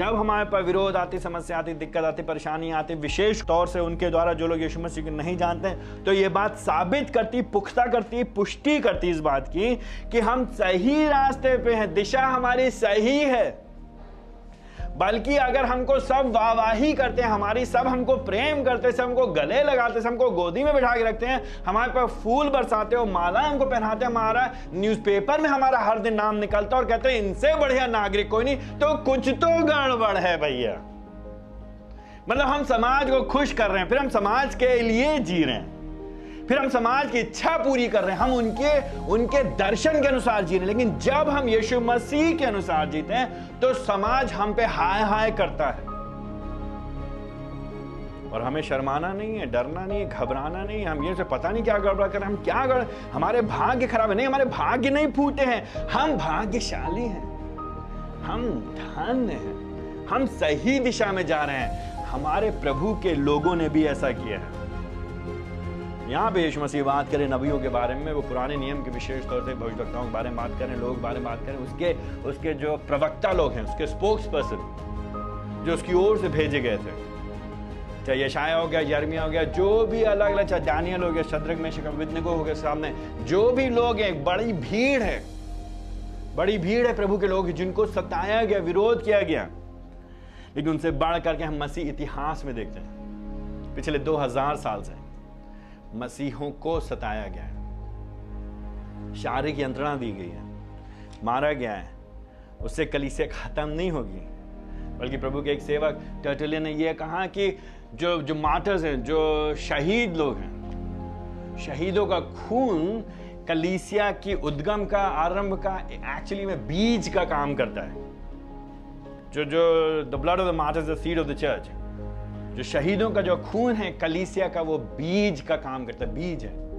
जब हमारे पर विरोध आती, समस्या आती, दिक्कत आती, परेशानी आती, विशेष तौर से उनके द्वारा, जो लोग यीशु मसीह को नहीं जानते तो ये बात साबित करती, पुख्ता करती, पुष्टि करती इस बात की कि हम सही रास्ते पे हैं, दिशा हमारी सही है। बल्कि अगर हमको सब वाहवाही करते हैं, हमारी सब हमको प्रेम करते सब हमको गले लगाते सब हमको गोदी में बिठा के रखते हैं, हमारे पर फूल बरसाते हो, माला हमको पहनाते हैं, हमारा न्यूज़पेपर में हमारा हर दिन नाम निकलता और कहते हैं, इनसे बढ़िया नागरिक कोई नहीं। तो कुछ तो गड़बड़ है भैया। मतलब हम समाज को खुश कर रहे हैं, फिर हम समाज के लिए जी रहे हैं। फिर हम समाज की इच्छा पूरी कर रहे हैं। हम उनके उनके दर्शन के अनुसार जी रहे हैं लेकिन जब हम यीशु मसीह के अनुसार जीते हैं तो समाज हम पे हाय हाय करता है। और हमें शर्माना नहीं है, डरना नहीं है, घबराना नहीं है। हम ये से पता नहीं क्या गड़बड़ा कर हम क्या गड़, हमारे भाग्य खराब है। नहीं, हमारे भाग्य नहीं फूटे हैं। हम भाग्यशाली हैं। हम धन्य हैं। हम सही दिशा में जा रहे हैं। हमारे प्रभु के लोगों ने भी ऐसा किया है। यहाँ पे यीशु मसीह बात करें नबियों के बारे में, वो पुराने नियम के विशेष तौर से भविष्यवक्ताओं के बारे में बात करें, लोग बारे में बात करें, उसके उसके जो प्रवक्ता लोग हैं, उसके स्पोक्स पर्सन जो उसकी ओर से भेजे गए थे। चाहे यशाया हो गया यर्मिया हो गया, जो भी अलग अलग चाहे दानियल हो गया, शद्रक में शिकविदनिको हो गया सामने, जो भी लोग हैं, बड़ी भीड़ है। बड़ी भीड़ है प्रभु के लोग जिनको सताया गया, विरोध किया गया। लेकिन उनसे बढ़ करके हम मसीह इतिहास में देखते हैं। पिछले 2000 साल से। मसीहों को सताया गया है। शारीरिक यंत्रणा दी गई है। मारा गया है। उससे कलीसिया खत्म नहीं होगी। बल्कि प्रभु के एक सेवक टर्टलियन ने यह कहा कि जो जो मार्टर्स हैं, जो शहीद लोग हैं, शहीदों का खून कलीसिया की उद्गम का आरंभ का एक्चुअली में बीज का काम करता है। जो जो the blood of the martyrs the seed of the church जो शहीदों का जो खून है, कलीसिया का, वो बीज का काम करता है, बीज है।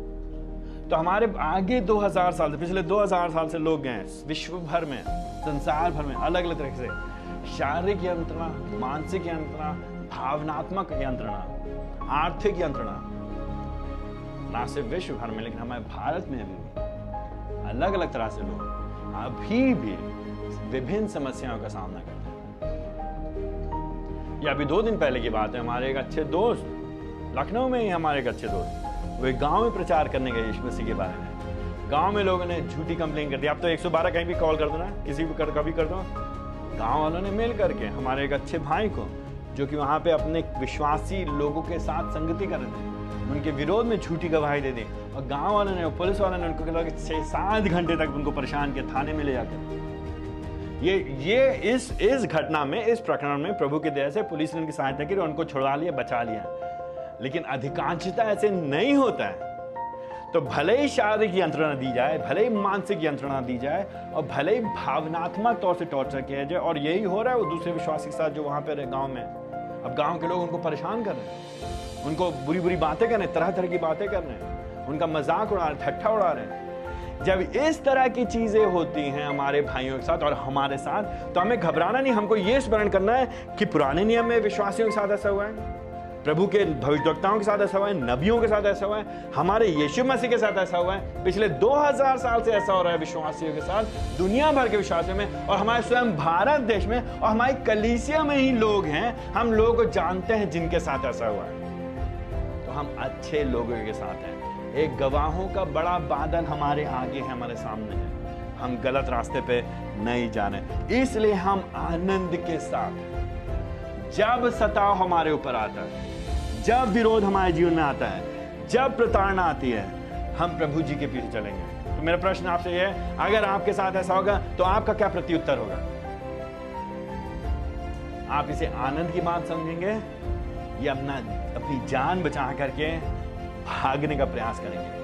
तो हमारे आगे 2000 साल से, पिछले 2000 साल से लोग गए विश्व भर में, संसार भर में अलग अलग तरह से। शारीरिक यंत्रणा, मानसिक यंत्रणा, भावनात्मक यंत्रणा, आर्थिक यंत्रणा। ना सिर्फ़ विश्व भर में, लेकिन हमारे भारत में भी अलग अलग तरह से लोग अभी भी विभिन्न समस्याओं का सामना करते हैं। ये अभी दो दिन पहले की बात है, हमारे एक अच्छे दोस्त, लखनऊ में ही हमारे एक अच्छे दोस्त, वो एक गाँव में प्रचार करने गए यीशु मसीह के बारे में। गाँव में लोगों ने झूठी कंप्लेन कर दी। आप तो 112 कहीं भी कॉल कर दो ना, किसी भी कर कभी कर दो। गाँव वालों ने मेल करके हमारे एक अच्छे भाई को, जो कि वहाँ पे अपने विश्वासी लोगों के साथ संगति कर रहे थे, उनके विरोध में झूठी गवाही दे दी। और गाँव वालों ने पुलिस वालों ने उनको छः सात घंटे तक उनको परेशान किया, थाने में ले जाकर। ये ये इस इस घटना में, इस प्रकरण में प्रभु की दया से पुलिस ने उनकी सहायता की उनको छुड़वा लिया, बचा लिया। लेकिन अधिकांशता ऐसे नहीं होता है। तो भले ही शारीरिक यंत्रणा दी जाए, भले ही मानसिक यंत्रणा दी जाए और भले ही भावनात्मक तौर से टॉर्चर किया जाए और यही हो रहा है, वो दूसरे विश्वास के साथ जो वहाँ पर गाँव में। अब गाँव के लोग उनको परेशान कर रहे हैं। उनको बुरी बुरी बातें कर रहे हैं तरह तरह की बातें कर रहे हैं। उनका मज़ाक उड़ा रहे हैं, ठट्ठा उड़ा रहे हैं। जब इस तरह की चीज़ें होती हैं हमारे भाइयों के साथ और हमारे साथ तो हमें घबराना नहीं, हमको ये स्मरण करना है कि पुराने नियम में विश्वासियों के साथ ऐसा हुआ है, प्रभु के भविष्यवक्ताओं के साथ ऐसा हुआ है, नबियों के साथ ऐसा हुआ है, हमारे यीशु मसीह के साथ ऐसा हुआ है। पिछले 2000 साल से ऐसा हो रहा है विश्वासियों के साथ, दुनिया भर के विश्वासियों में और हमारे स्वयं भारत देश में और हमारी कलीसिया में ही लोग हैं, हम लोग को जानते हैं जिनके साथ ऐसा हुआ है। तो हम अच्छे लोगों के साथ हैं। एक गवाहों का बड़ा बादल हमारे आगे है, हमारे सामने है। हम गलत रास्ते पे नहीं जाने इसलिए हम आनंद के साथ, जब सताव हमारे ऊपर आता है, जब विरोध हमारे जीवन में आता है, जब प्रताड़ना आती है, हम प्रभु जी के पीछे चलेंगे। तो मेरा प्रश्न आपसे यह है, अगर आपके साथ ऐसा होगा तो आपका क्या प्रत्युत्तर होगा? आप इसे आनंद की बात समझेंगे या अपना, अपनी जान बचा करके भागने का प्रयास करेंगे।